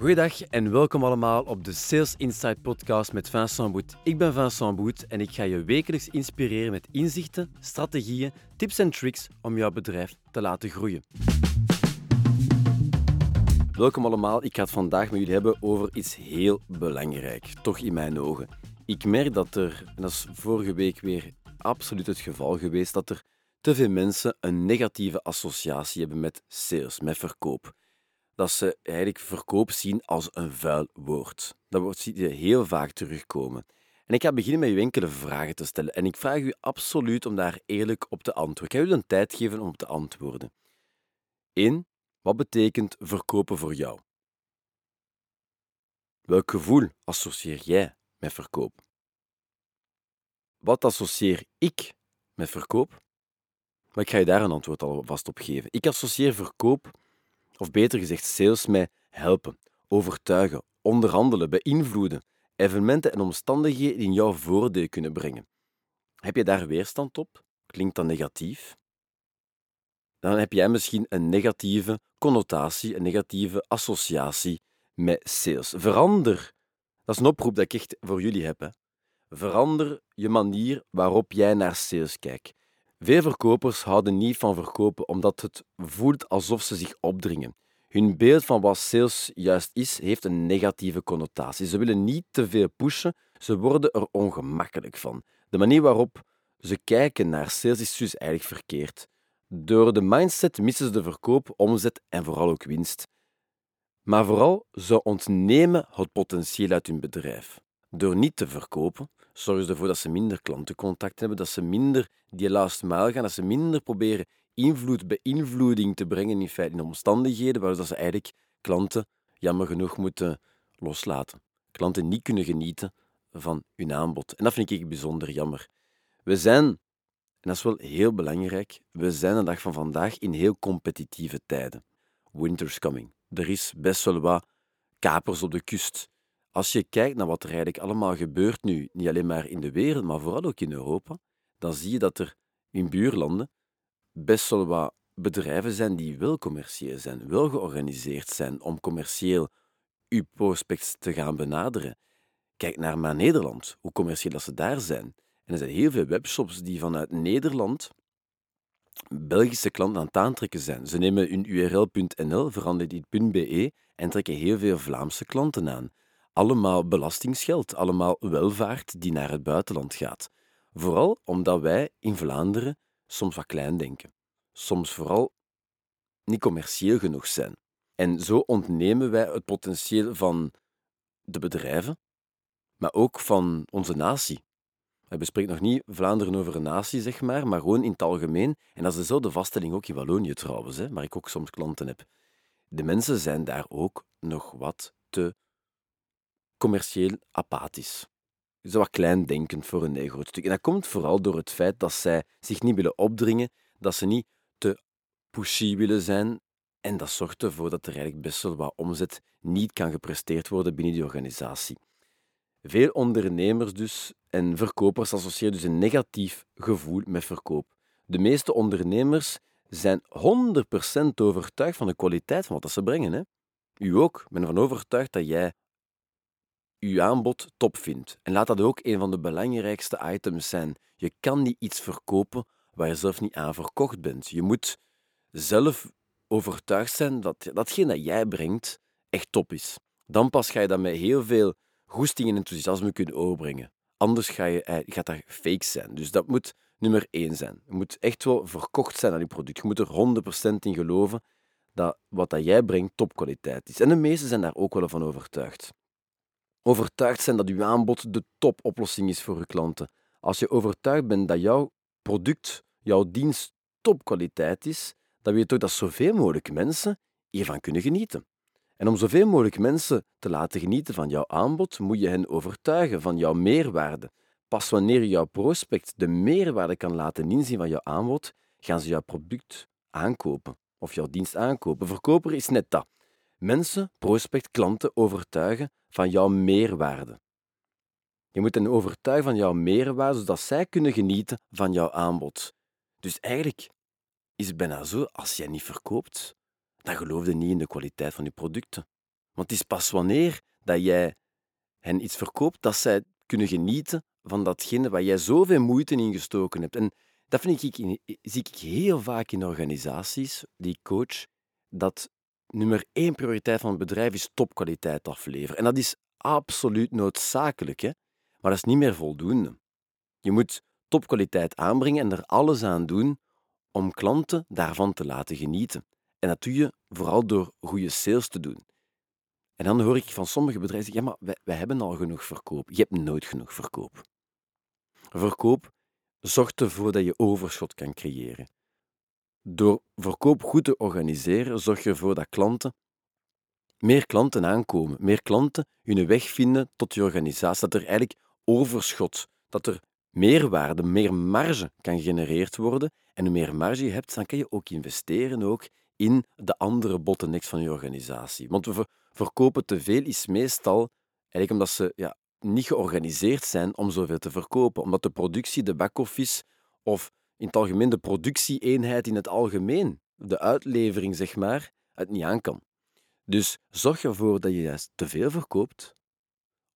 Goedendag en welkom allemaal op de Sales Insight podcast met Vincent Boet. Ik ben Vincent Boet en ik ga je wekelijks inspireren met inzichten, strategieën, tips en tricks om jouw bedrijf te laten groeien. Welkom allemaal, ik ga het vandaag met jullie hebben over iets heel belangrijk, toch in mijn ogen. Ik merk dat er, en dat is vorige week weer absoluut het geval geweest, dat er te veel mensen een negatieve associatie hebben met sales, met verkoop dat ze eigenlijk verkoop zien als een vuil woord. Dat woord zie je heel vaak terugkomen. En ik ga beginnen met u enkele vragen te stellen. En ik vraag u absoluut om daar eerlijk op te antwoorden. Ik ga u een tijd geven om op te antwoorden. 1. Wat betekent verkopen voor jou? Welk gevoel associeer jij met verkoop? Wat associeer ik met verkoop? Maar ik ga je daar een antwoord alvast op geven. Ik associeer verkoop of beter gezegd sales, mij helpen, overtuigen, onderhandelen, beïnvloeden, evenementen en omstandigheden die in jouw voordeel kunnen brengen. Heb je daar weerstand op? Klinkt dat negatief? Dan heb jij misschien een negatieve connotatie, een negatieve associatie met sales. Verander, dat is een oproep dat ik echt voor jullie heb. Hè. Verander je manier waarop jij naar sales kijkt. Veel verkopers houden niet van verkopen omdat het voelt alsof ze zich opdringen. Hun beeld van wat sales juist is, heeft een negatieve connotatie. Ze willen niet te veel pushen, ze worden er ongemakkelijk van. De manier waarop ze kijken naar sales is dus eigenlijk verkeerd. Door de mindset missen ze de verkoop, omzet en vooral ook winst. Maar vooral, ze ontnemen het potentieel uit hun bedrijf. Door niet te verkopen, zorgen ze ervoor dat ze minder klantencontact hebben, dat ze minder die last mile gaan, dat ze minder proberen invloed, beïnvloeding te brengen in feite in omstandigheden waardoor ze eigenlijk klanten jammer genoeg moeten loslaten. Klanten niet kunnen genieten van hun aanbod. En dat vind ik bijzonder jammer. We zijn, en dat is wel heel belangrijk, we zijn de dag van vandaag in heel competitieve tijden. Winter's coming. Er is best wel wat kapers op de kust. Als je kijkt naar wat er eigenlijk allemaal gebeurt nu, niet alleen maar in de wereld, maar vooral ook in Europa, dan zie je dat er in buurlanden best wel wat bedrijven zijn die wel commercieel zijn, wel georganiseerd zijn om commercieel uw prospects te gaan benaderen. Kijk naar maar Nederland, hoe commercieel dat ze daar zijn. En er zijn heel veel webshops die vanuit Nederland Belgische klanten aan het aantrekken zijn. Ze nemen hun url.nl, veranderen die .be en trekken heel veel Vlaamse klanten aan allemaal belastingsgeld, allemaal welvaart die naar het buitenland gaat. Vooral omdat wij in Vlaanderen soms wat klein denken, soms vooral niet commercieel genoeg zijn. En zo ontnemen wij het potentieel van de bedrijven, maar ook van onze natie. We bespreken nog niet Vlaanderen over een natie, zeg maar, maar gewoon in het algemeen. En dat is dezelfde vaststelling ook in Wallonië trouwens, hè, waar ik ook soms klanten heb. De mensen zijn daar ook nog wat te commercieel apathisch. Zo wat kleindenkend voor een groot stuk. En dat komt vooral door het feit dat zij zich niet willen opdringen, dat ze niet te pushy willen zijn. En dat zorgt ervoor dat er eigenlijk best wel wat omzet niet kan gepresteerd worden binnen die organisatie. Veel ondernemers dus en verkopers associëren dus een negatief gevoel met verkoop. De meeste ondernemers zijn 100% overtuigd van de kwaliteit van wat ze brengen. Hè? U ook. Ik ben ervan overtuigd dat jij uw aanbod top vindt. En laat dat ook een van de belangrijkste items zijn. Je kan niet iets verkopen waar je zelf niet aan verkocht bent. Je moet zelf overtuigd zijn dat datgene dat jij brengt echt top is. Dan pas ga je dat met heel veel goesting en enthousiasme kunnen overbrengen. Anders ga je, eh, gaat dat fake zijn. Dus dat moet nummer één zijn. Je moet echt wel verkocht zijn aan je product. Je moet er 100% in geloven dat wat dat jij brengt topkwaliteit is. En de meesten zijn daar ook wel van overtuigd overtuigd zijn dat uw aanbod de topoplossing is voor uw klanten. Als je overtuigd bent dat jouw product, jouw dienst topkwaliteit is, dan weet je toch dat zoveel mogelijk mensen hiervan kunnen genieten. En om zoveel mogelijk mensen te laten genieten van jouw aanbod, moet je hen overtuigen van jouw meerwaarde. Pas wanneer jouw prospect de meerwaarde kan laten inzien van jouw aanbod, gaan ze jouw product aankopen of jouw dienst aankopen. Verkoper is net dat mensen, prospect, klanten overtuigen van jouw meerwaarde. Je moet hen overtuigen van jouw meerwaarde, zodat zij kunnen genieten van jouw aanbod. Dus eigenlijk is het bijna zo, als jij niet verkoopt, dan geloof je niet in de kwaliteit van je producten. Want het is pas wanneer dat jij hen iets verkoopt, dat zij kunnen genieten van datgene waar jij zoveel moeite in gestoken hebt. En dat vind ik, zie ik heel vaak in organisaties die ik coach, dat nummer één prioriteit van het bedrijf is topkwaliteit afleveren. En dat is absoluut noodzakelijk, hè? maar dat is niet meer voldoende. Je moet topkwaliteit aanbrengen en er alles aan doen om klanten daarvan te laten genieten. En dat doe je vooral door goede sales te doen. En dan hoor ik van sommige bedrijven zeggen, ja, maar wij hebben al genoeg verkoop. Je hebt nooit genoeg verkoop. Verkoop zorgt ervoor dat je overschot kan creëren. Door verkoop goed te organiseren, zorg je ervoor dat klanten meer klanten aankomen, meer klanten hun weg vinden tot je organisatie, dat er eigenlijk overschot, dat er meerwaarde, meer marge kan genereerd worden. En hoe meer marge je hebt, dan kan je ook investeren ook in de andere bottlenecks van je organisatie. Want we verkopen te veel is meestal eigenlijk omdat ze ja, niet georganiseerd zijn om zoveel te verkopen. Omdat de productie, de back-office of in het algemeen de productieeenheid in het algemeen, de uitlevering zeg maar, het niet aan kan. Dus zorg ervoor dat je juist te veel verkoopt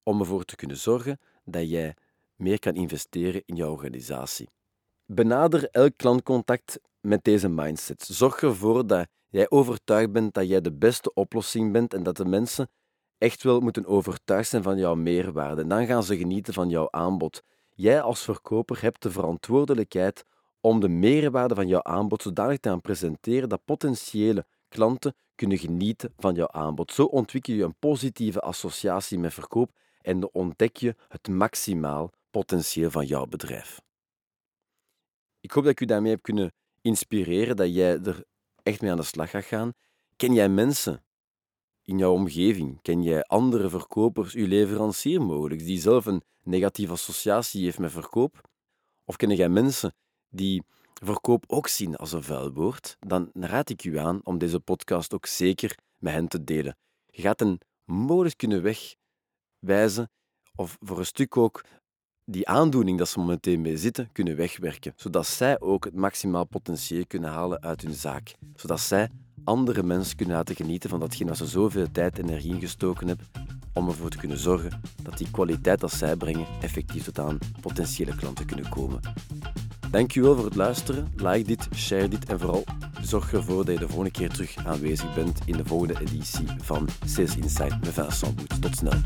om ervoor te kunnen zorgen dat jij meer kan investeren in jouw organisatie. Benader elk klantcontact met deze mindset. Zorg ervoor dat jij overtuigd bent dat jij de beste oplossing bent en dat de mensen echt wel moeten overtuigd zijn van jouw meerwaarde. En dan gaan ze genieten van jouw aanbod. Jij als verkoper hebt de verantwoordelijkheid om de meerwaarde van jouw aanbod zodanig te presenteren dat potentiële klanten kunnen genieten van jouw aanbod. Zo ontwikkel je een positieve associatie met verkoop en ontdek je het maximaal potentieel van jouw bedrijf. Ik hoop dat ik u daarmee heb kunnen inspireren, dat jij er echt mee aan de slag gaat gaan. Ken jij mensen in jouw omgeving? Ken jij andere verkopers, uw leverancier mogelijk, die zelf een negatieve associatie heeft met verkoop? Of ken jij mensen die verkoop ook zien als een vuil woord? Dan raad ik u aan om deze podcast ook zeker met hen te delen. Je gaat een mogelijk kunnen wegwijzen, of voor een stuk ook die aandoening dat ze momenteel mee zitten, kunnen wegwerken. Zodat zij ook het maximaal potentieel kunnen halen uit hun zaak. Zodat zij andere mensen kunnen laten genieten van datgene waar ze zoveel tijd en energie in gestoken hebben, om ervoor te kunnen zorgen dat die kwaliteit dat zij brengen effectief tot aan potentiële klanten kunnen komen. Dankjewel voor het luisteren. Like dit, share dit en vooral zorg ervoor dat je de volgende keer terug aanwezig bent in de volgende editie van Sales Insight met Vincent Boet. Tot snel.